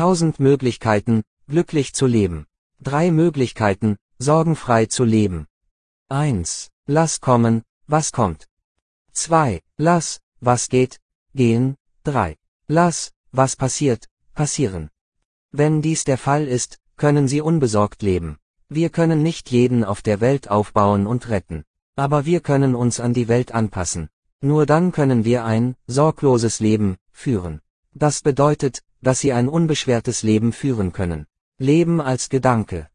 1000 Möglichkeiten, glücklich zu leben. Drei Möglichkeiten, sorgenfrei zu leben. 1. Lass kommen, was kommt. 2. Lass, was geht, gehen. 3. Lass, was passiert, passieren. Wenn dies der Fall ist, können Sie unbesorgt leben. Wir können nicht jeden auf der Welt aufbauen und retten. Aber wir können uns an die Welt anpassen. Nur dann können wir ein, sorgloses Leben, führen. Das bedeutet, dass Sie ein unbeschwertes Leben führen können. Leben als Gedanke.